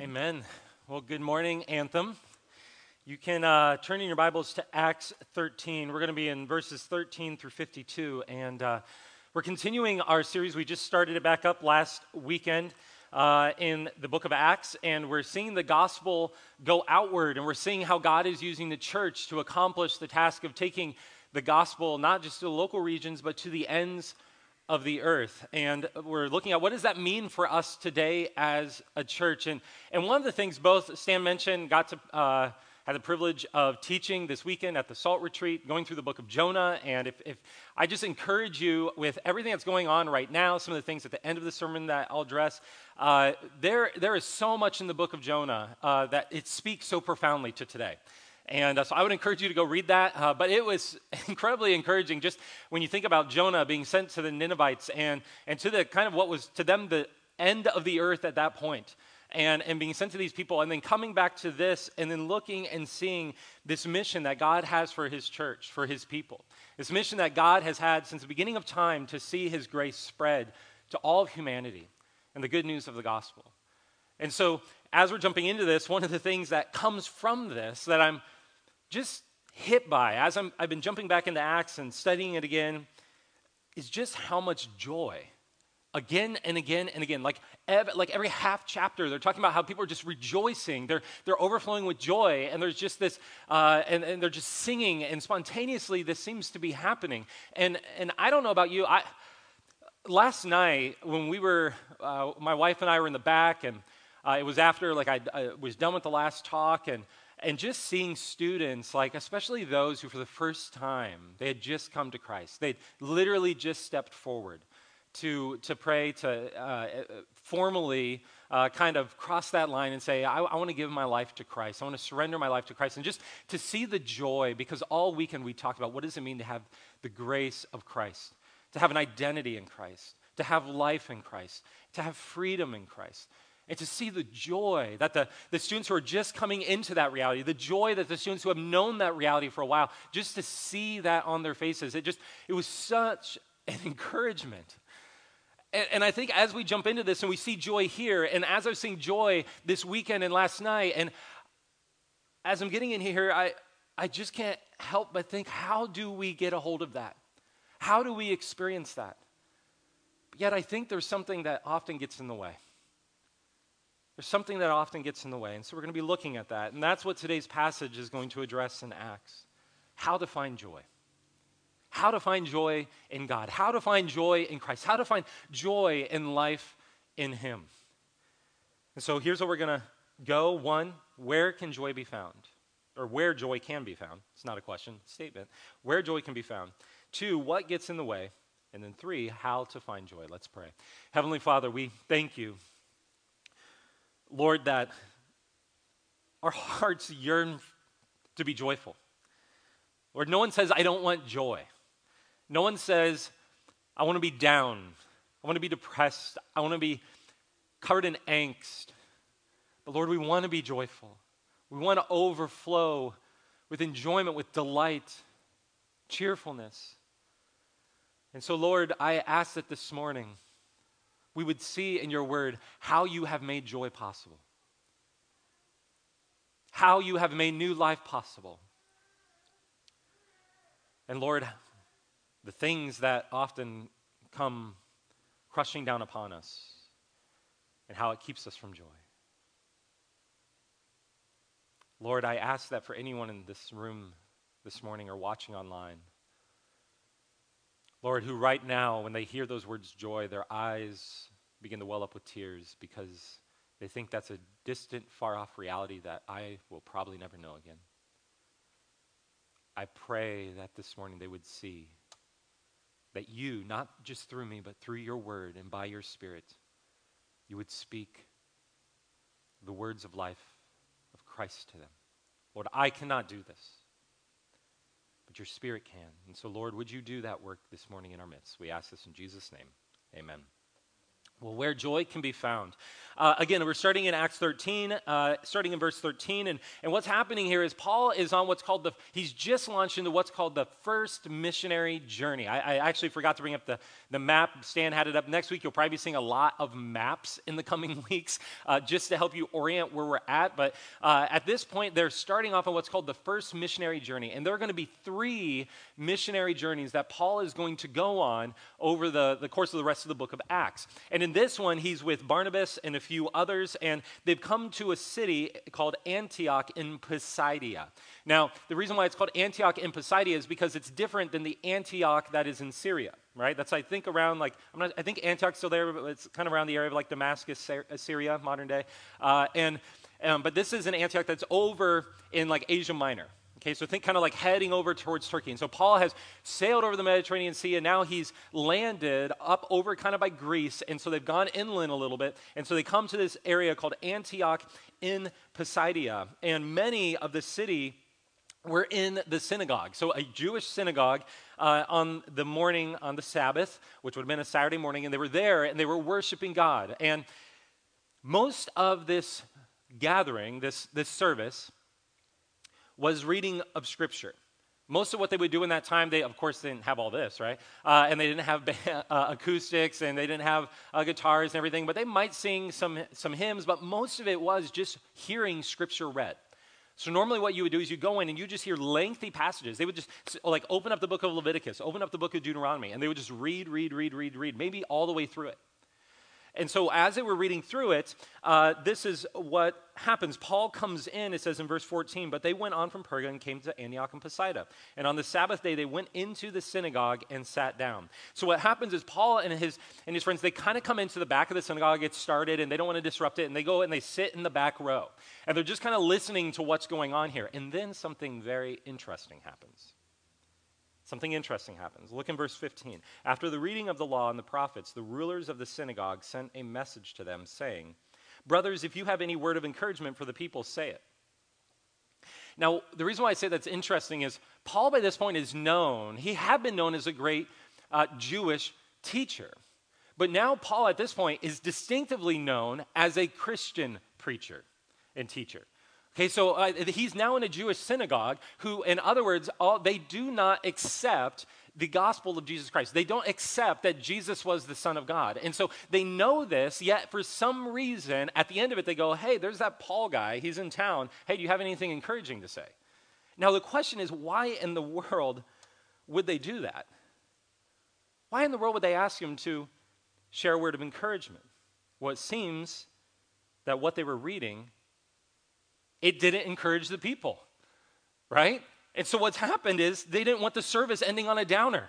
Amen. Well, good morning, Anthem. You can uh, turn in your Bibles to Acts 13. We're going to be in verses 13 through 52. And uh, we're continuing our series. We just started it back up last weekend uh, in the book of Acts. And we're seeing the gospel go outward. And we're seeing how God is using the church to accomplish the task of taking the gospel not just to the local regions, but to the ends of the earth. And we're looking at what does that mean for us today as a church. And, and one of the things both Stan mentioned, got to uh, had the privilege of teaching this weekend at the Salt Retreat, going through the book of Jonah. And if, if I just encourage you with everything that's going on right now, some of the things at the end of the sermon that I'll address, uh, there, there is so much in the book of Jonah uh, that it speaks so profoundly to today. And uh, so I would encourage you to go read that. Uh, but it was incredibly encouraging just when you think about Jonah being sent to the Ninevites and, and to the kind of what was to them the end of the earth at that point and, and being sent to these people, and then coming back to this, and then looking and seeing this mission that God has for his church, for his people. This mission that God has had since the beginning of time to see his grace spread to all of humanity and the good news of the gospel. And so, as we're jumping into this, one of the things that comes from this that I'm just hit by as i have been jumping back into Acts and studying it again is just how much joy, again and again and again, like, like every half chapter, they're talking about how people are just rejoicing. They're, they're overflowing with joy, and there's just this, uh, and, and they're just singing, and spontaneously this seems to be happening. And, and I don't know about you, I, last night when we were, uh, my wife and I were in the back, and uh, it was after, like, I, I was done with the last talk, and and just seeing students like especially those who for the first time they had just come to christ they'd literally just stepped forward to, to pray to uh, formally uh, kind of cross that line and say i, I want to give my life to christ. I want to surrender my life to christ. And just to see the joy because all weekend we talked about what does it mean to have the grace of christ to have an identity in christ to have life in christ to have freedom in christ and to see the joy that the, the students who are just coming into that reality, the joy that the students who have known that reality for a while, just to see that on their faces, it just, it was such an encouragement. And, and, I think as we jump into this and we see joy here, and as I was seeing joy this weekend and last night, and as I'm getting in here, I, I just can't help but think, how do we get a hold of that? How do we experience that? Yet I think there's something that often gets in the way. There's something that often gets in the way. And so we're going to be looking at that. And that's what today's passage is going to address in Acts how to find joy. How to find joy in God. How to find joy in Christ. How to find joy in life in Him. And so here's where we're going to go. One, where can joy be found? Or where joy can be found. It's not a question, statement. Where joy can be found. Two, what gets in the way? And then three, how to find joy. Let's pray. Heavenly Father, we thank you Lord, that our hearts yearn to be joyful. Lord, no one says, I don't want joy. No one says, I want to be down. I want to be depressed. I want to be covered in angst. But Lord, we want to be joyful. We want to overflow with enjoyment, with delight, cheerfulness. And so, Lord, I ask that this morning we would see in your word how you have made joy possible, how you have made new life possible. And Lord, the things that often come crushing down upon us and how it keeps us from joy. Lord, I ask that for anyone in this room this morning or watching online, Lord, who right now, when they hear those words joy, their eyes begin to well up with tears because they think that's a distant, far off reality that I will probably never know again. I pray that this morning they would see that you, not just through me, but through your word and by your spirit, you would speak the words of life of Christ to them. Lord, I cannot do this but your Spirit can. And so, Lord, would you do that work this morning in our midst? We ask this in Jesus' name. Amen. Well, where joy can be found. Uh, again, we're starting in Acts 13, uh, starting in verse 13. And, and what's happening here is Paul is on what's called the, he's just launched into what's called the first missionary journey. I, I actually forgot to bring up the, the map. Stan had it up. Next week, you'll probably be seeing a lot of maps in the coming weeks uh, just to help you orient where we're at. But uh, at this point, they're starting off on what's called the first missionary journey. And there are going to be three missionary journeys that Paul is going to go on over the, the course of the rest of the book of Acts. And in this one, he's with Barnabas and a few others, and they've come to a city called Antioch in Pisidia. Now, the reason why it's called Antioch in Pisidia is because it's different than the Antioch that is in Syria, right? That's, I think, around like, not, I think Antioch's still there, but it's kind of around the area of like Damascus, Syria, modern day. Uh, and, um, but this is an Antioch that's over in like Asia Minor. Okay, so think kind of like heading over towards Turkey. And so Paul has sailed over the Mediterranean Sea and now he's landed up over kind of by Greece. And so they've gone inland a little bit. And so they come to this area called Antioch in Pisidia. And many of the city were in the synagogue. So a Jewish synagogue uh, on the morning on the Sabbath, which would have been a Saturday morning. And they were there and they were worshiping God. And most of this gathering, this, this service, was reading of Scripture. Most of what they would do in that time, they, of course, didn't have all this, right? Uh, and they didn't have uh, acoustics and they didn't have uh, guitars and everything, but they might sing some, some hymns, but most of it was just hearing Scripture read. So normally what you would do is you go in and you just hear lengthy passages. They would just like open up the book of Leviticus, open up the book of Deuteronomy, and they would just read, read, read, read, read, maybe all the way through it. And so, as they were reading through it, uh, this is what happens. Paul comes in, it says in verse 14, but they went on from Perga and came to Antioch and Pisidia. And on the Sabbath day, they went into the synagogue and sat down. So, what happens is Paul and his, and his friends, they kind of come into the back of the synagogue, get started, and they don't want to disrupt it. And they go and they sit in the back row. And they're just kind of listening to what's going on here. And then something very interesting happens. Something interesting happens. Look in verse 15. After the reading of the law and the prophets, the rulers of the synagogue sent a message to them, saying, Brothers, if you have any word of encouragement for the people, say it. Now, the reason why I say that's interesting is Paul, by this point, is known. He had been known as a great uh, Jewish teacher. But now, Paul, at this point, is distinctively known as a Christian preacher and teacher. Okay, so uh, he's now in a Jewish synagogue who, in other words, all, they do not accept the gospel of Jesus Christ. They don't accept that Jesus was the Son of God. And so they know this, yet for some reason, at the end of it, they go, hey, there's that Paul guy. He's in town. Hey, do you have anything encouraging to say? Now, the question is, why in the world would they do that? Why in the world would they ask him to share a word of encouragement? Well, it seems that what they were reading it didn't encourage the people, right? And so what's happened is they didn't want the service ending on a downer,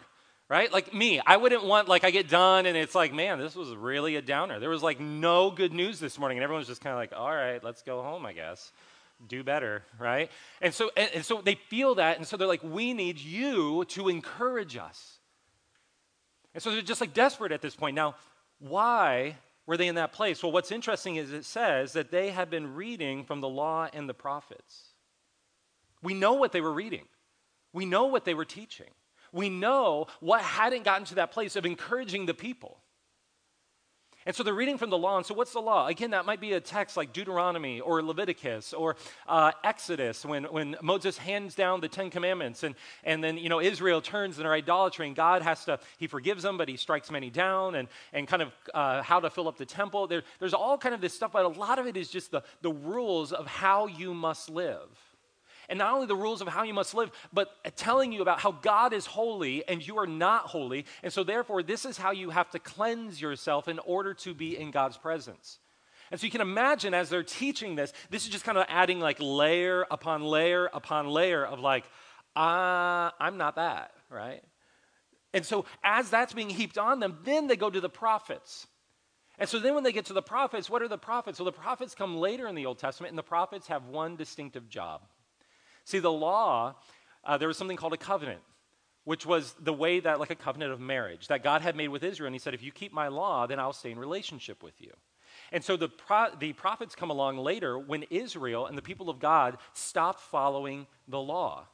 right? Like me, I wouldn't want, like, I get done and it's like, man, this was really a downer. There was like no good news this morning, and everyone's just kind of like, all right, let's go home, I guess. Do better, right? And so, and, and so they feel that, and so they're like, we need you to encourage us. And so they're just like desperate at this point. Now, why were they in that place? Well, what's interesting is it says that they had been reading from the law and the prophets. We know what they were reading, we know what they were teaching, we know what hadn't gotten to that place of encouraging the people. And so they're reading from the law. And so, what's the law? Again, that might be a text like Deuteronomy or Leviticus or uh, Exodus when, when Moses hands down the Ten Commandments. And, and then, you know, Israel turns in their idolatry, and God has to, he forgives them, but he strikes many down, and, and kind of uh, how to fill up the temple. There, there's all kind of this stuff, but a lot of it is just the, the rules of how you must live. And not only the rules of how you must live, but telling you about how God is holy and you are not holy. And so, therefore, this is how you have to cleanse yourself in order to be in God's presence. And so you can imagine as they're teaching this, this is just kind of adding like layer upon layer upon layer of like, ah, uh, I'm not that, right? And so as that's being heaped on them, then they go to the prophets. And so then when they get to the prophets, what are the prophets? Well, the prophets come later in the Old Testament, and the prophets have one distinctive job. See, the law, uh, there was something called a covenant, which was the way that, like a covenant of marriage, that God had made with Israel. And he said, if you keep my law, then I'll stay in relationship with you. And so the, pro- the prophets come along later when Israel and the people of God stopped following the law.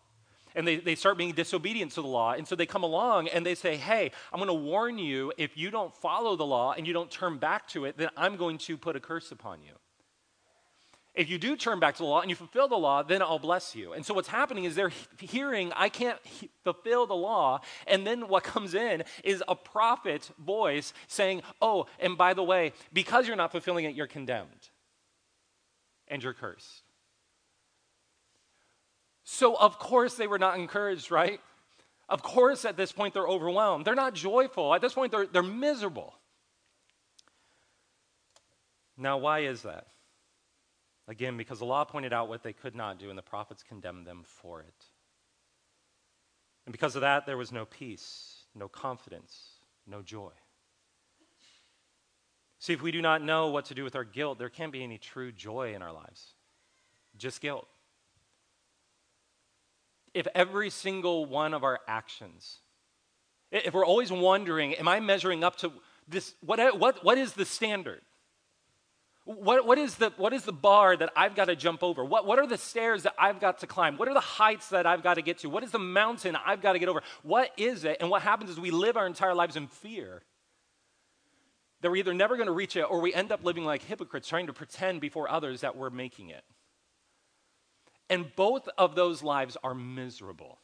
and they, they start being disobedient to the law. And so they come along and they say, Hey, I'm going to warn you if you don't follow the law and you don't turn back to it, then I'm going to put a curse upon you. If you do turn back to the law and you fulfill the law, then I'll bless you. And so what's happening is they're hearing, I can't fulfill the law. And then what comes in is a prophet voice saying, Oh, and by the way, because you're not fulfilling it, you're condemned and you're cursed. So, of course, they were not encouraged, right? Of course, at this point, they're overwhelmed. They're not joyful. At this point, they're, they're miserable. Now, why is that? Again, because the law pointed out what they could not do, and the prophets condemned them for it. And because of that, there was no peace, no confidence, no joy. See, if we do not know what to do with our guilt, there can't be any true joy in our lives, just guilt. If every single one of our actions, if we're always wondering, am I measuring up to this? What, what, what is the standard? What, what, is the, what is the bar that I've got to jump over? What, what are the stairs that I've got to climb? What are the heights that I've got to get to? What is the mountain I've got to get over? What is it? And what happens is we live our entire lives in fear that we're either never going to reach it or we end up living like hypocrites trying to pretend before others that we're making it. And both of those lives are miserable.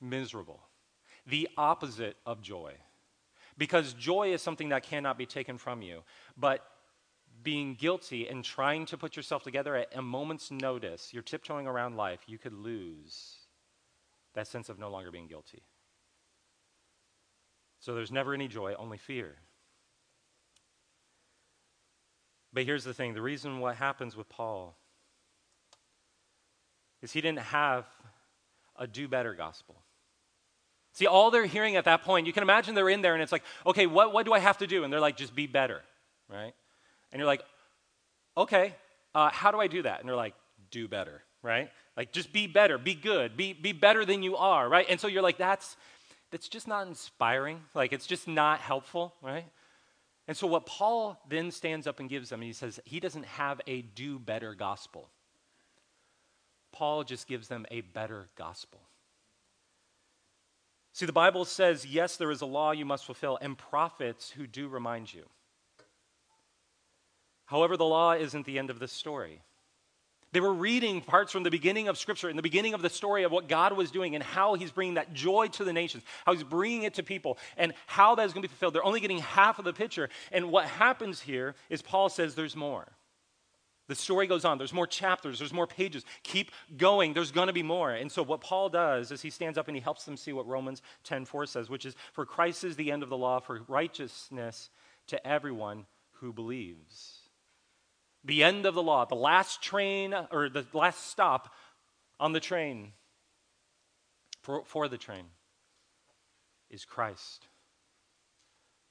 Miserable. The opposite of joy. Because joy is something that cannot be taken from you. But being guilty and trying to put yourself together at a moment's notice, you're tiptoeing around life, you could lose that sense of no longer being guilty. So there's never any joy, only fear. But here's the thing the reason what happens with Paul is he didn't have a do better gospel. See, all they're hearing at that point, you can imagine they're in there and it's like, okay, what, what do I have to do? And they're like, just be better, right? And you're like, okay, uh, how do I do that? And they're like, do better, right? Like, just be better, be good, be, be better than you are, right? And so you're like, that's, that's just not inspiring. Like, it's just not helpful, right? And so what Paul then stands up and gives them, he says he doesn't have a do better gospel. Paul just gives them a better gospel. See, the Bible says, yes, there is a law you must fulfill, and prophets who do remind you. However, the law isn't the end of the story. They were reading parts from the beginning of Scripture, in the beginning of the story of what God was doing and how He's bringing that joy to the nations, how He's bringing it to people, and how that is going to be fulfilled. They're only getting half of the picture. And what happens here is Paul says there's more. The story goes on. There's more chapters, there's more pages. Keep going. There's going to be more. And so what Paul does is he stands up and he helps them see what Romans 10:4 says, which is for Christ is the end of the law for righteousness to everyone who believes the end of the law, the last train or the last stop on the train for, for the train is Christ.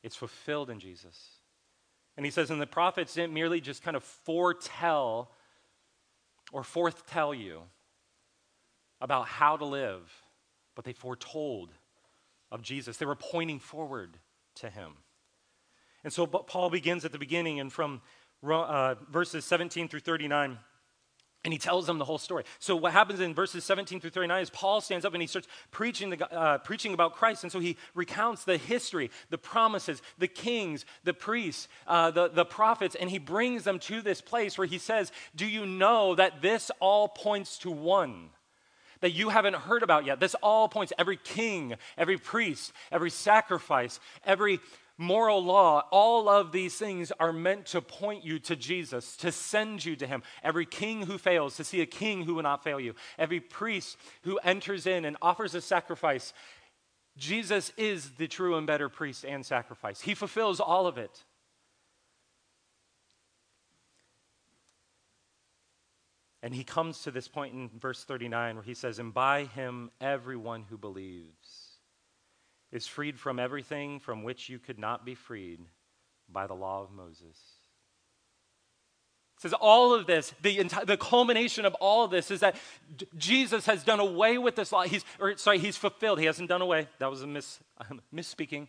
It's fulfilled in Jesus. And he says, and the prophets didn't merely just kind of foretell or foretell you about how to live, but they foretold of Jesus. They were pointing forward to him. And so Paul begins at the beginning, and from uh, verses 17 through 39. And he tells them the whole story. So what happens in verses 17 through 39 is Paul stands up and he starts preaching, the, uh, preaching about Christ. And so he recounts the history, the promises, the kings, the priests, uh, the, the prophets, and he brings them to this place where he says, Do you know that this all points to one? that you haven't heard about yet. This all points, every king, every priest, every sacrifice, every moral law, all of these things are meant to point you to Jesus, to send you to him. Every king who fails, to see a king who will not fail you. Every priest who enters in and offers a sacrifice, Jesus is the true and better priest and sacrifice. He fulfills all of it. And he comes to this point in verse 39 where he says, And by him everyone who believes is freed from everything from which you could not be freed by the law of Moses. It says all of this, the, enti- the culmination of all of this is that D- Jesus has done away with this law. He's, or, sorry, he's fulfilled. He hasn't done away. That was a miss, misspeaking.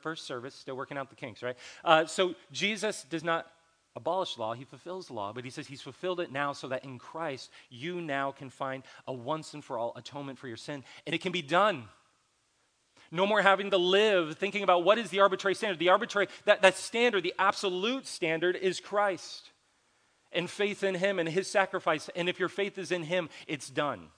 First service, still working out the kinks, right? Uh, so Jesus does not abolish law, he fulfills law. But he says he's fulfilled it now so that in Christ you now can find a once and for all atonement for your sin. And it can be done. No more having to live thinking about what is the arbitrary standard. The arbitrary, that, that standard, the absolute standard is Christ and faith in him and his sacrifice. And if your faith is in him, it's done.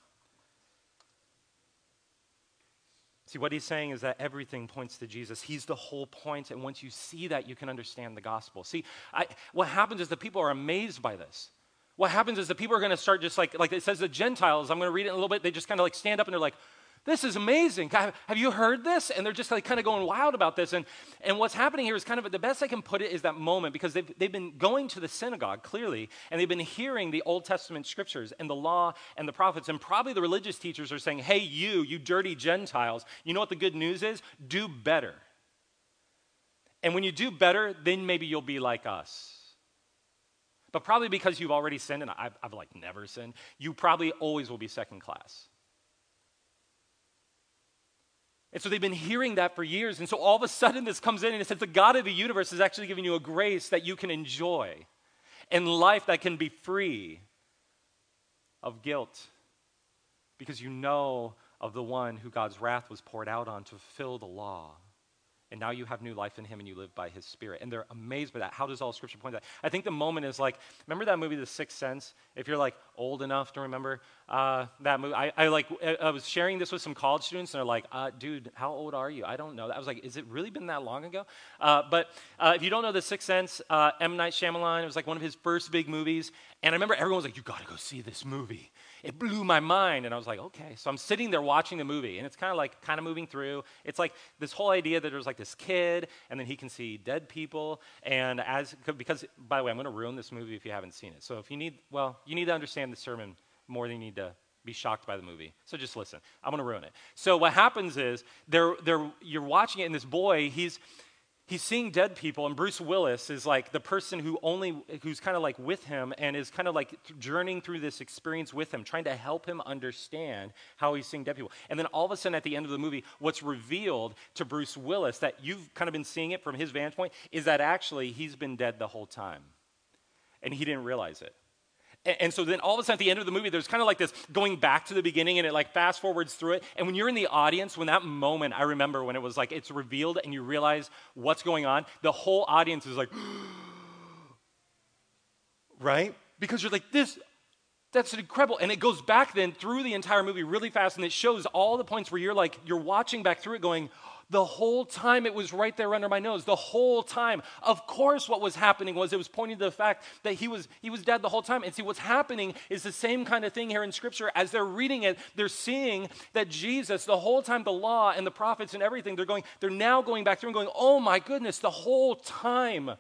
See, what he's saying is that everything points to Jesus. He's the whole point, and once you see that, you can understand the gospel. See, I, what happens is the people are amazed by this. What happens is the people are going to start just like, like it says the Gentiles, I'm going to read it in a little bit, they just kind of like stand up and they're like, this is amazing. Have you heard this? And they're just like kind of going wild about this. And, and what's happening here is kind of the best I can put it is that moment because they've, they've been going to the synagogue clearly and they've been hearing the Old Testament scriptures and the law and the prophets. And probably the religious teachers are saying, hey, you, you dirty Gentiles, you know what the good news is? Do better. And when you do better, then maybe you'll be like us. But probably because you've already sinned, and I've, I've like never sinned, you probably always will be second class. And so they've been hearing that for years. And so all of a sudden, this comes in and it says the God of the universe is actually giving you a grace that you can enjoy and life that can be free of guilt because you know of the one who God's wrath was poured out on to fulfill the law and now you have new life in him and you live by his spirit. And they're amazed by that. How does all scripture point to that? I think the moment is like, remember that movie, The Sixth Sense? If you're like old enough to remember uh, that movie, I, I, like, I was sharing this with some college students and they're like, uh, dude, how old are you? I don't know. I was like, is it really been that long ago? Uh, but uh, if you don't know The Sixth Sense, uh, M. Night Shyamalan, it was like one of his first big movies. And I remember everyone was like, you gotta go see this movie it blew my mind. And I was like, okay. So I'm sitting there watching the movie, and it's kind of like, kind of moving through. It's like this whole idea that there's like this kid, and then he can see dead people. And as, because, by the way, I'm going to ruin this movie if you haven't seen it. So if you need, well, you need to understand the sermon more than you need to be shocked by the movie. So just listen. I'm going to ruin it. So what happens is, they're, they're, you're watching it, and this boy, he's, he's seeing dead people and bruce willis is like the person who only who's kind of like with him and is kind of like journeying through this experience with him trying to help him understand how he's seeing dead people. And then all of a sudden at the end of the movie what's revealed to bruce willis that you've kind of been seeing it from his vantage point is that actually he's been dead the whole time. And he didn't realize it and, so then all of a sudden at the end of the movie, there's kind of like this going back to the beginning and it like fast forwards through it. And when you're in the audience, when that moment, I remember when it was like it's revealed and you realize what's going on, the whole audience is like, right? Because you're like, this, that's incredible. And it goes back then through the entire movie really fast and it shows all the points where you're like, you're watching back through it going, the whole time it was right there under my nose. The whole time. Of course, what was happening was it was pointing to the fact that he was, he was dead the whole time. And see, what's happening is the same kind of thing here in Scripture. As they're reading it, they're seeing that Jesus, the whole time, the law and the prophets and everything, they're going, they're now going back through and going, oh my goodness, the whole time.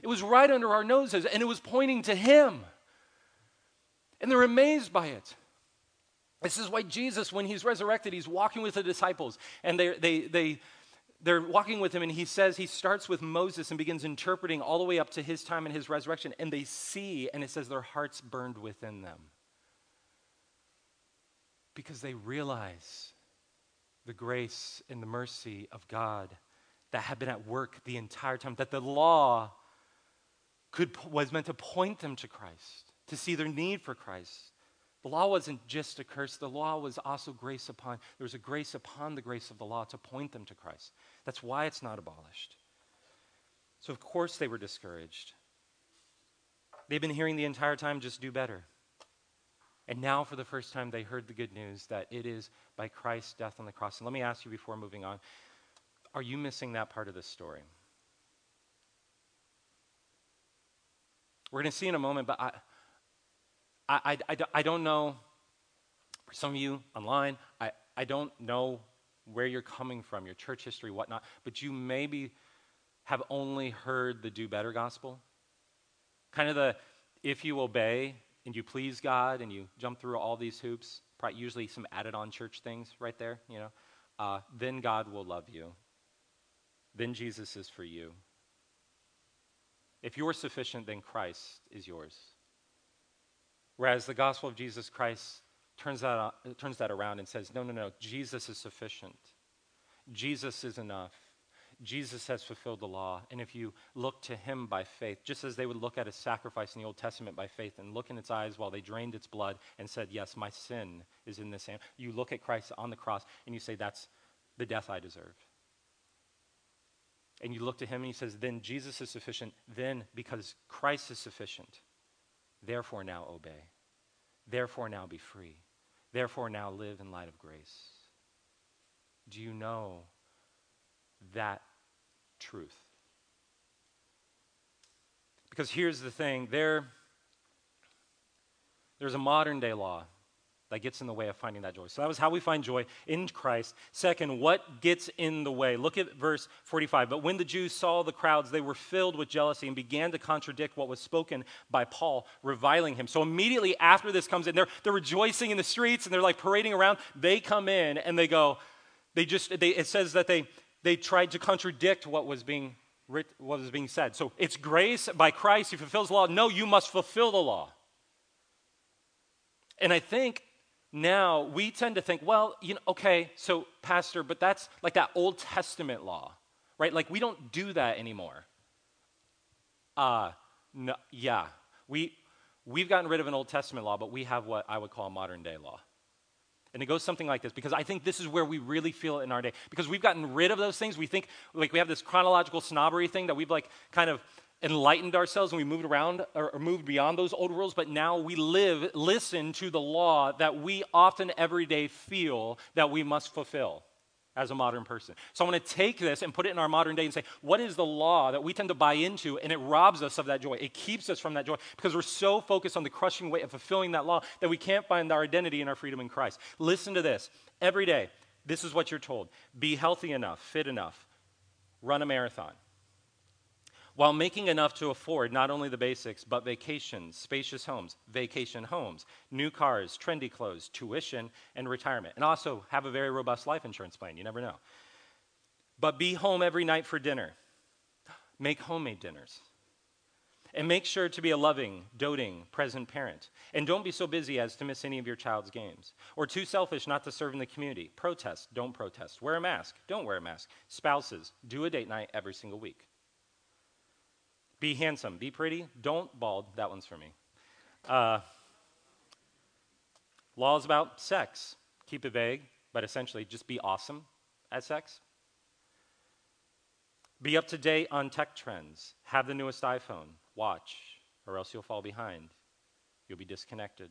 It was right under our noses and it was pointing to him. And they're amazed by it. This is why Jesus, when he's resurrected, he's walking with the disciples, and they, they, they, they're walking with him, and he says he starts with Moses and begins interpreting all the way up to his time and his resurrection, and they see, and it says their hearts burned within them. Because they realize the grace and the mercy of God that had been at work the entire time, that the law could, was meant to point them to Christ, to see their need for Christ. The law wasn't just a curse, the law was also grace upon, there was a grace upon the grace of the law to point them to Christ. That's why it's not abolished. So, of course, they were discouraged. They've been hearing the entire time just do better. And now, for the first time, they heard the good news that it is by Christ's death on the cross. And let me ask you before moving on are you missing that part of this story? We're going to see in a moment, but I, I, I, I don't know, for some of you online, I, I don't know where you're coming from, your church history, whatnot, but you maybe have only heard the do better gospel. Kind of the if you obey and you please God and you jump through all these hoops, probably usually some added on church things right there, you know, uh, then God will love you. Then Jesus is for you. If you're sufficient, then Christ is yours. Whereas the gospel of Jesus Christ turns that, uh, turns that around and says, no, no, no, Jesus is sufficient. Jesus is enough. Jesus has fulfilled the law. And if you look to him by faith, just as they would look at a sacrifice in the Old Testament by faith and look in its eyes while they drained its blood and said, Yes, my sin is in this. Hand. You look at Christ on the cross and you say, That's the death I deserve. And you look to him and he says, Then Jesus is sufficient. Then, because Christ is sufficient, therefore now obey. Therefore now be free. Therefore now live in light of grace. Do you know that truth. Because here's the thing there, there's a modern day law that gets in the way of finding that joy. So that was how we find joy in Christ. Second, what gets in the way? Look at verse 45. But when the Jews saw the crowds, they were filled with jealousy and began to contradict what was spoken by Paul, reviling him. So immediately after this comes in, they're, they're rejoicing in the streets and they're like parading around. They come in and they go, they just, they, it says that they, they tried to contradict what was being writ, what was being said. So it's grace by Christ, he fulfills the law. No, you must fulfill the law. And I think now we tend to think, well, you know, okay, so pastor, but that's like that Old Testament law, right? Like we don't do that anymore. Uh no, yeah. We we've gotten rid of an Old Testament law, but we have what I would call modern day law. And it goes something like this because I think this is where we really feel it in our day. Because we've gotten rid of those things. We think, like, we have this chronological snobbery thing that we've, like, kind of enlightened ourselves and we moved around or, moved beyond those old rules, but now we live, listen to the law that we often every day feel that we must fulfill as a modern person. So I want to take this and put it in our modern day and say, what is the law that we tend to buy into and it robs us of that joy? It keeps us from that joy because we're so focused on the crushing weight of fulfilling that law that we can't find our identity and our freedom in Christ. Listen to this. Every day, this is what you're told be healthy enough, fit enough, run a marathon while making enough to afford not only the basics, but vacations, spacious homes, vacation homes, new cars, trendy clothes, tuition, and retirement. And also have a very robust life insurance plan. You never know. But be home every night for dinner. Make homemade dinners. And make sure to be a loving, doting, present parent. And don't be so busy as to miss any of your child's games. Or too selfish not to serve in the community. Protest, don't protest. Wear a mask, don't wear a mask. Spouses, do a date night every single week. Be handsome, be pretty, don't bald. That one's for me. Uh, laws about sex. Keep it vague, but essentially just be awesome at sex. Be up to date on tech trends. Have the newest iPhone. Watch, or else you'll fall behind. You'll be disconnected.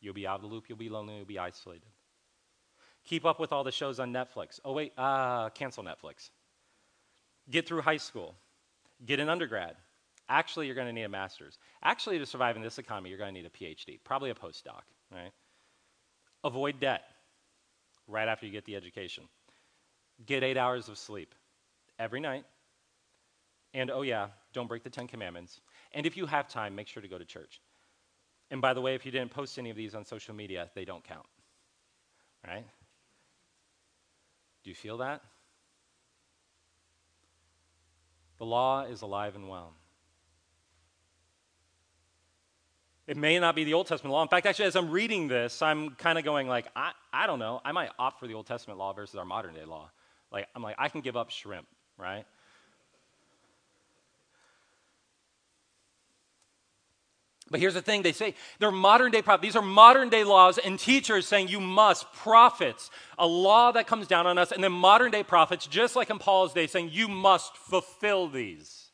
You'll be out of the loop. You'll be lonely. You'll be isolated. Keep up with all the shows on Netflix. Oh, wait, uh, cancel Netflix. Get through high school. Get an undergrad. Actually, you're going to need a master's. Actually, to survive in this economy, you're going to need a PhD, probably a postdoc, right? Avoid debt right after you get the education. Get eight hours of sleep every night. And oh, yeah, don't break the Ten Commandments. And if you have time, make sure to go to church. And by the way, if you didn't post any of these on social media, they don't count. Right? Do you feel that? The law is alive and well. It may not be the Old Testament law. In fact, actually, as I'm reading this, I'm kind of going like, I, I don't know. I might opt for the Old Testament law versus our modern day law. Like, I'm like, I can give up shrimp, right? But here's the thing they say they're modern day prophets. These are modern day laws and teachers saying you must, prophets, a law that comes down on us, and then modern day prophets, just like in Paul's day, saying you must fulfill these.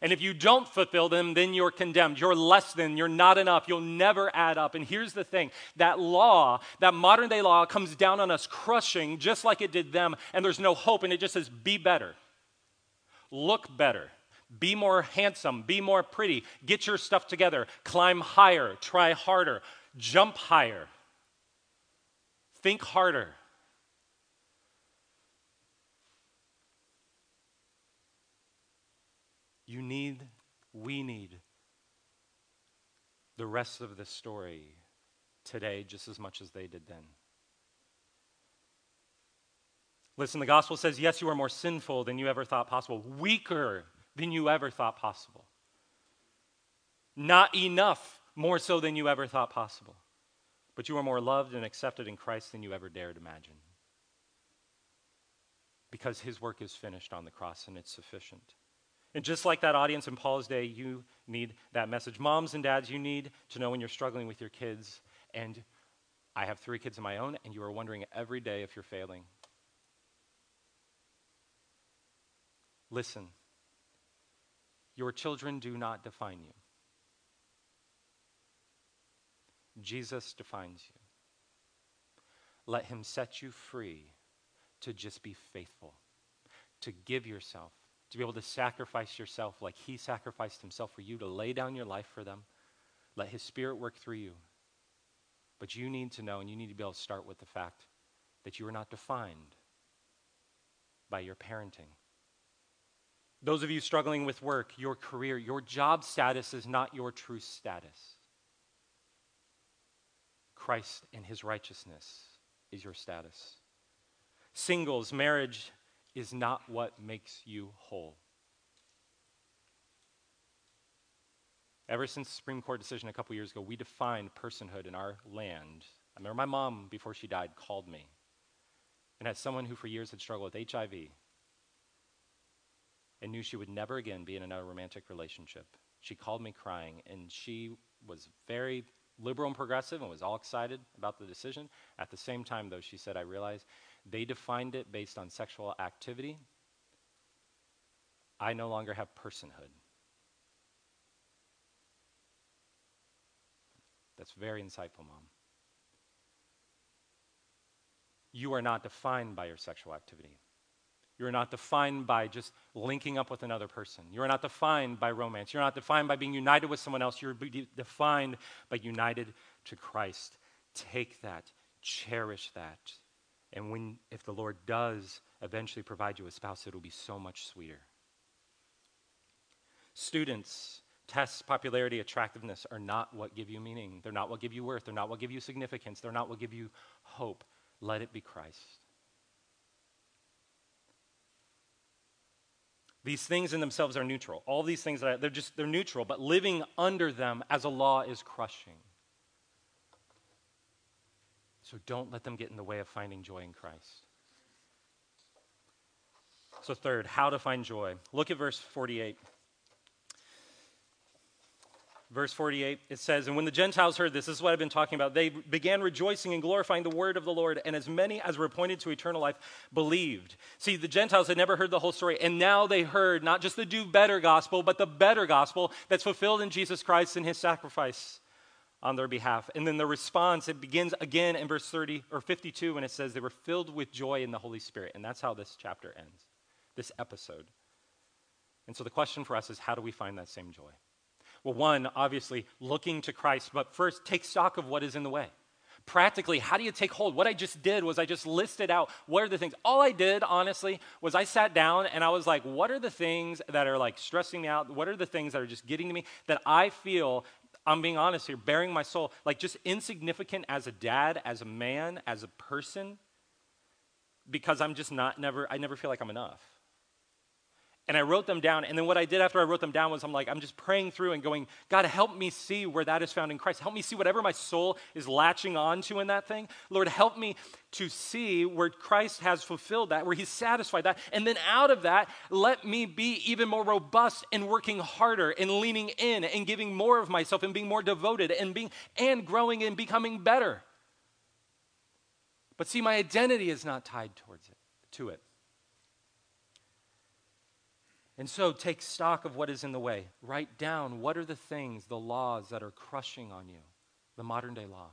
And if you don't fulfill them, then you're condemned. You're less than, you're not enough, you'll never add up. And here's the thing that law, that modern day law, comes down on us crushing just like it did them, and there's no hope, and it just says, be better, look better be more handsome, be more pretty, get your stuff together, climb higher, try harder, jump higher, think harder. You need, we need the rest of the story today just as much as they did then. Listen, the gospel says, yes, you are more sinful than you ever thought possible, weaker than you ever thought possible. Not enough more so than you ever thought possible. But you are more loved and accepted in Christ than you ever dared imagine. because his work is finished on the cross and it's sufficient. And just like that audience in Paul's day, you need that message. Moms and dads, you need to know when you're struggling with your kids. And I have three kids of my own, and you are wondering every day if you're failing. Listen, your children do not define you. Jesus defines you. Let him set you free to just be faithful, to give yourself, to be able to sacrifice yourself like he sacrificed himself for you, to lay down your life for them. Let his spirit work through you. But you need to know, and you need to be able to start with the fact that you are not defined by your parenting. Those of you struggling with work, your career, your job status is not your true status. Christ and his righteousness is your status. Singles, marriage is not what makes you whole. Ever since the Supreme Court decision a couple years ago, we defined personhood in our land. I remember my mom, before she died, called me. And as someone who for years had struggled with HIV and knew she would never again be in another romantic relationship, she called me crying, and she was very liberal and progressive and was all excited about the decision. At the same time, though, she said, I realized they defined it based on sexual activity. I no longer have personhood. That's very insightful, Mom. You are not defined by your sexual activity. You are not defined by just linking up with another person. You are not defined by romance. You're not defined by being united with someone else. You're defined by united to Christ. Take that, cherish that. And when, if the Lord does eventually provide you a spouse, it'll be so much sweeter. Students, tests, popularity, attractiveness are not what give you meaning. They're not what give you worth. They're not what give you significance. They're not what give you hope. Let it be Christ. These things in themselves are neutral. All these things, they're just, they're neutral, but living under them as a law is crushing. So don't let them get in the way of finding joy in Christ. So, third, how to find joy. Look at verse 48. Verse 48, it says, And when the Gentiles heard this, this is what I've been talking about, they began rejoicing and glorifying the word of the Lord, and as many as were appointed to eternal life believed. See, the Gentiles had never heard the whole story, and now they heard not just the do better gospel, but the better gospel that's fulfilled in Jesus Christ and his sacrifice on their behalf. And then the response, it begins again in verse 30 or 52 when it says they were filled with joy in the Holy Spirit. And that's how this chapter ends, this episode. And so the question for us is how do we find that same joy? Well, one, obviously, looking to Christ, but first, take stock of what is in the way. Practically, how do you take hold? What I just did was I just listed out what are the things. All I did, honestly, was I sat down and I was like, what are the things that are like stressing me out? What are the things that are just getting to me that I feel I'm being honest here, bearing my soul, like just insignificant as a dad, as a man, as a person, because I'm just not, never, I never feel like I'm enough and I wrote them down. And then what I did after I wrote them down was I'm like, I'm just praying through and going, God, help me see where that is found in Christ. Help me see whatever my soul is latching onto in that thing. Lord, help me to see where Christ has fulfilled that, where He's satisfied that. And then out of that, let me be even more robust and working harder and leaning in and giving more of myself and being more devoted and being and growing and becoming better. But see, my identity is not tied towards it, to it. And so take stock of what is in the way. Write down what are the things, the laws that are crushing on you, the modern day law.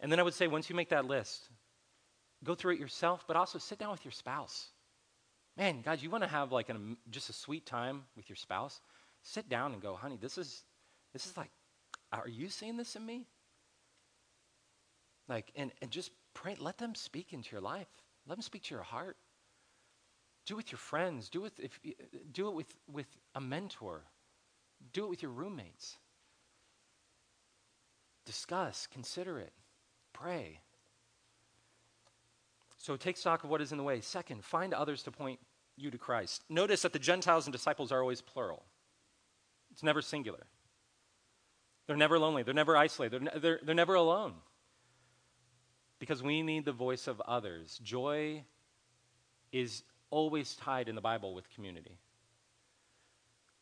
And then I would say, once you make that list, go through it yourself, but also sit down with your spouse. Man, guys, you want to have like an, just a sweet time with your spouse? Sit down and go, honey, this is, this is like, are you seeing this in me? Like, and, and just pray, let them speak into your life. Let them speak to your heart. Do it with your friends. Do it, if, do it with, with a mentor. Do it with your roommates. Discuss, consider it, pray. So take stock of what is in the way. Second, find others to point you to Christ. Notice that the Gentiles and disciples are always plural, it's never singular. They're never lonely, they're never isolated, they're, ne- they're, they're never alone. because we need the voice of others. Joy is always tied in the Bible with community.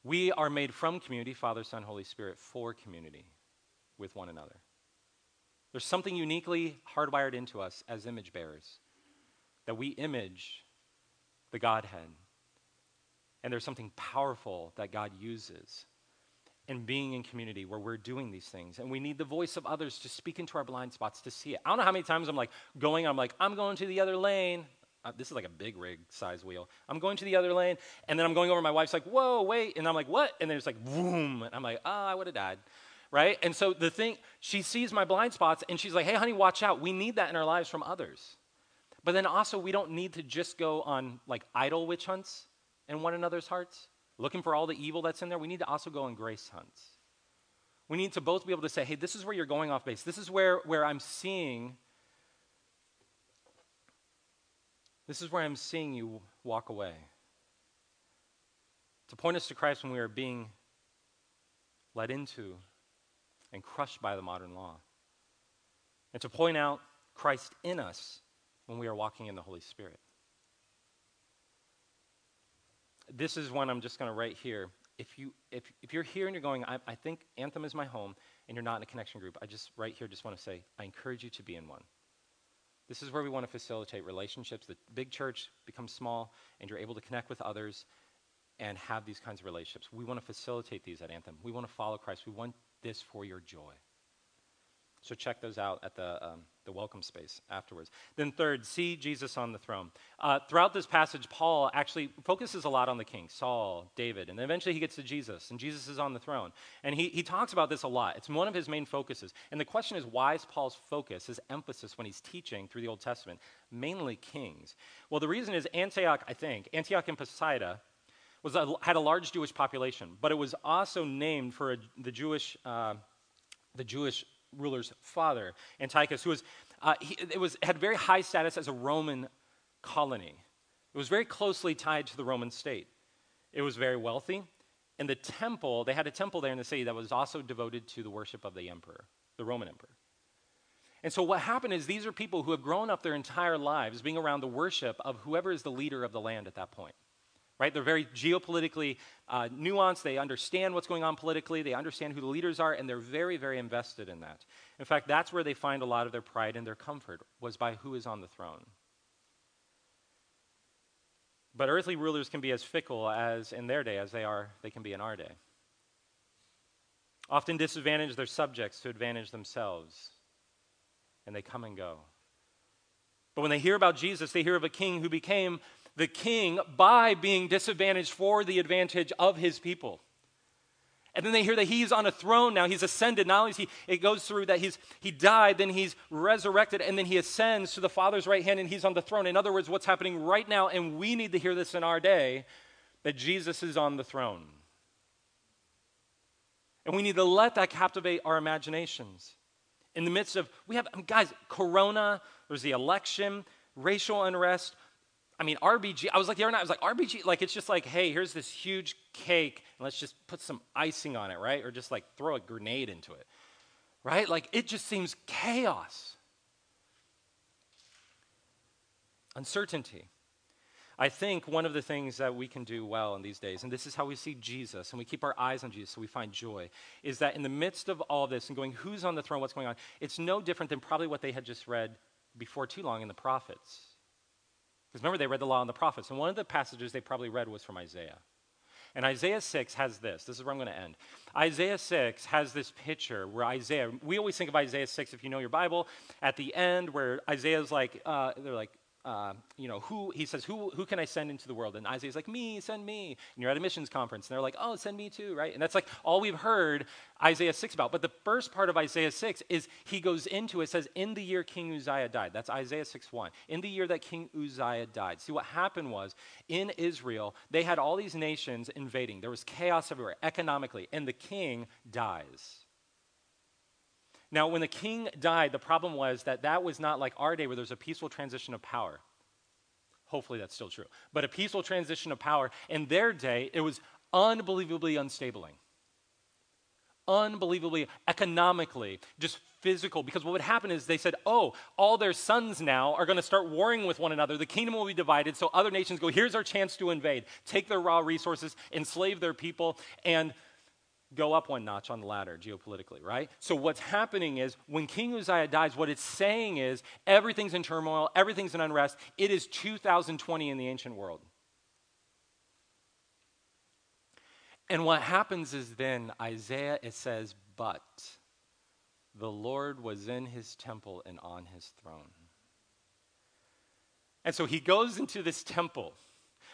We are made from community, Father, Son, Holy Spirit, for community with one another. There's something uniquely hardwired into us as image bearers that we image the Godhead. And there's something powerful that God uses in being in community where we're doing these things. And we need the voice of others to speak into our blind spots to see it. I don't know how many times I'm like going, I'm like, I'm going to the other lane. Uh, this is like a big rig size wheel. I'm going to the other lane, and then I'm going over. My wife's like, "Whoa, wait!" And I'm like, "What?" And then it's like, "Boom!" And I'm like, "Oh, I would have died." Right? And so the thing, she sees my blind spots, and she's like, "Hey, honey, watch out. We need that in our lives from others." But then also, we don't need to just go on like idle witch hunts in one another's hearts, looking for all the evil that's in there. We need to also go on grace hunts. We need to both be able to say, hey, this is where you're going off base. This is where, where I'm seeing This is where I'm seeing you walk away. To point us to Christ when we are being led into and crushed by the modern law. And to point out Christ in us when we are walking in the Holy Spirit. This is one I'm just going to write here. If, you, if, if you're here and you're going, I, I think Anthem is my home, and you're not in a connection group, I just, right here, just want to say, I encourage you to be in one. This is where we want to facilitate relationships. The big church becomes small, and you're able to connect with others and have these kinds of relationships. We want to facilitate these at Anthem. We want to follow Christ. We want this for your joy. So check those out at the, um, the welcome space afterwards. Then, third, see Jesus on the throne. Uh, throughout this passage, Paul actually focuses a lot on the king, Saul, David, and then eventually he gets to Jesus, and Jesus is on the throne. And he, he talks about this a lot. It's one of his main focuses. And the question is, why is Paul's focus, his emphasis when he's teaching through the Old Testament, mainly kings? Well, the reason is Antioch, I think, Antioch in Pisidia was a, had a large Jewish population, but it was also named for a, the Jewish. Uh, the Jewish ruler's father, Antiochus, who was, uh, he, it was, had very high status as a Roman colony. It was very closely tied to the Roman state. It was very wealthy. And the temple, they had a temple there in the city that was also devoted to the worship of the emperor, the Roman emperor. And so what happened is these are people who have grown up their entire lives being around the worship of whoever is the leader of the land at that point right? They're very geopolitically uh, nuanced. They understand what's going on politically. They understand who the leaders are, and they're very, very invested in that. In fact, that's where they find a lot of their pride and their comfort, was by who is on the throne. But earthly rulers can be as fickle as in their day as they are, they can be in our day. Often disadvantage their subjects to advantage themselves, and they come and go. But when they hear about Jesus, they hear of a king who became the king by being disadvantaged for the advantage of his people. And then they hear that he's on a throne now. He's ascended. Not only is he, it goes through that he's, he died, then he's resurrected, and then he ascends to the Father's right hand and he's on the throne. In other words, what's happening right now, and we need to hear this in our day, that Jesus is on the throne. And we need to let that captivate our imaginations. In the midst of, we have, guys, Corona, there's the election, racial unrest, I mean, RBG, I was like the other night, I was like, RBG, like it's just like, hey, here's this huge cake, and let's just put some icing on it, right? Or just like throw a grenade into it, right? Like it just seems chaos. Uncertainty. I think one of the things that we can do well in these days, and this is how we see Jesus, and we keep our eyes on Jesus so we find joy, is that in the midst of all this and going, who's on the throne, what's going on, it's no different than probably what they had just read before too long in the prophets because remember, they read the law and the prophets. And one of the passages they probably read was from Isaiah. And Isaiah 6 has this. This is where I'm going to end. Isaiah 6 has this picture where Isaiah, we always think of Isaiah 6, if you know your Bible, at the end where Isaiah's like, uh, they're like, uh, you know, who, he says, who, who can I send into the world? And Isaiah's like, me, send me. And you're at a missions conference, and they're like, oh, send me too, right? And that's like all we've heard Isaiah 6 about. But the first part of Isaiah 6 is he goes into, it says, in the year King Uzziah died. That's Isaiah 6 1. In the year that King Uzziah died. See, what happened was in Israel, they had all these nations invading. There was chaos everywhere, economically, and the king dies. Now, when the king died, the problem was that that was not like our day where there's a peaceful transition of power. Hopefully, that's still true. But a peaceful transition of power. In their day, it was unbelievably unstabling. unbelievably economically, just physical. Because what would happen is they said, oh, all their sons now are going to start warring with one another. The kingdom will be divided. So other nations go, here's our chance to invade, take their raw resources, enslave their people, and go up one notch on the ladder geopolitically, right? So what's happening is when King Uzziah dies, what it's saying is everything's in turmoil, everything's in unrest. It is 2020 in the ancient world. And what happens is then Isaiah, it says, but the Lord was in his temple and on his throne. And so he goes into this temple,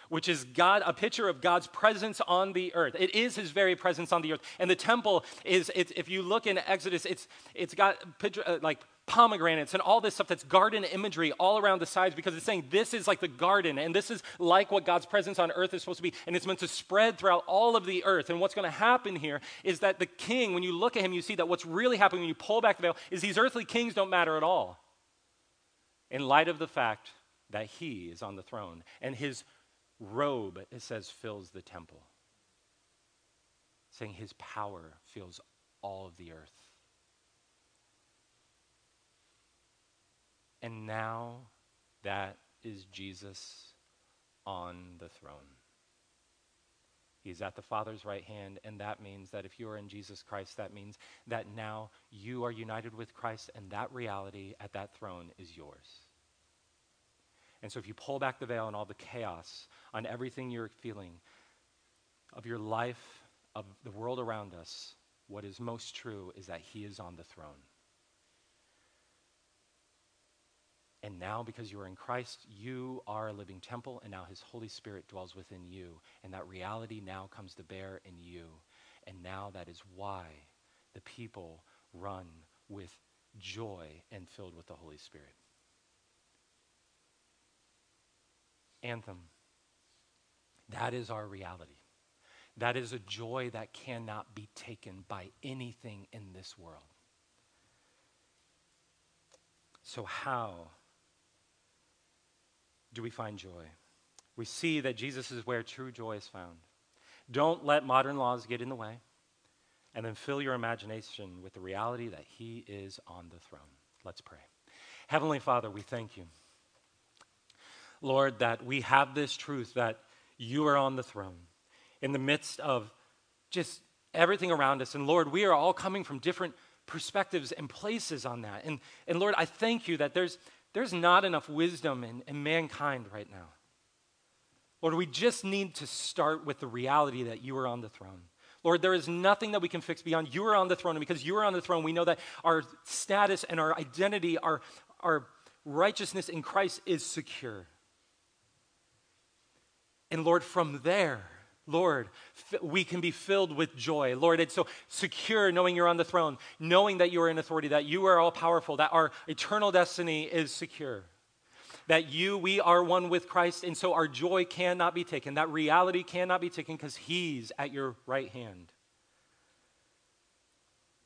which is God, a picture of God's presence on the earth. It is his very presence on the earth. And the temple is, if you look in Exodus, it's, it's got picture, uh, like pomegranates and all this stuff that's garden imagery all around the sides because it's saying this is like the garden and this is like what God's presence on earth is supposed to be and it's meant to spread throughout all of the earth. And what's going to happen here is that the king, when you look at him, you see that what's really happening when you pull back the veil is these earthly kings don't matter at all in light of the fact that he is on the throne and his robe, it says, fills the temple. Saying his power fills all of the earth. And now that is Jesus on the throne. He's at the Father's right hand, and that means that if you are in Jesus Christ, that means that now you are united with Christ, and that reality at that throne is yours. And so if you pull back the veil and all the chaos, on everything you're feeling, of your life, of the world around us, what is most true is that He is on the throne. And now, because you are in Christ, you are a living temple, and now His Holy Spirit dwells within you. And that reality now comes to bear in you. And now that is why the people run with joy and filled with the Holy Spirit. Anthem. That is our reality. That is a joy that cannot be taken by anything in this world. So, how? do we find joy? We see that Jesus is where true joy is found. Don't let modern laws get in the way. And then fill your imagination with the reality that He is on the throne. Let's pray. Heavenly Father, we thank you. Lord, that we have this truth that you are on the throne in the midst of just everything around us. And Lord, we are all coming from different perspectives and places on that. And, and Lord, I thank you that there's, there's not enough wisdom in, in mankind right now. Lord, we just need to start with the reality that you are on the throne. Lord, there is nothing that we can fix beyond you are on the throne. And because you are on the throne, we know that our status and our identity, our, our righteousness in Christ is secure. And Lord, from there, Lord, we can be filled with joy. Lord, it's so secure knowing you're on the throne, knowing that you are in authority, that you are all powerful, that our eternal destiny is secure. That you, we are one with Christ, and so our joy cannot be taken. That reality cannot be taken because He's at your right hand.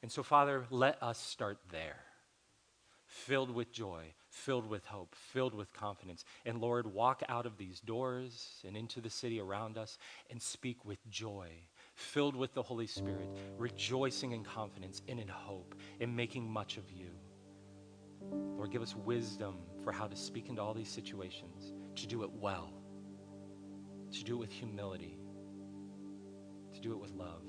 And so, Father, let us start there, filled with joy, filled with hope, filled with confidence. And Lord, walk out of these doors and into the city around us and speak with joy, filled with the Holy Spirit, rejoicing in confidence and in hope, and making much of you. Lord, give us wisdom for how to speak into all these situations, to do it well, to do it with humility, to do it with love,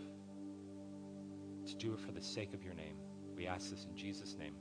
to do it for the sake of your name. We ask this in Jesus' name.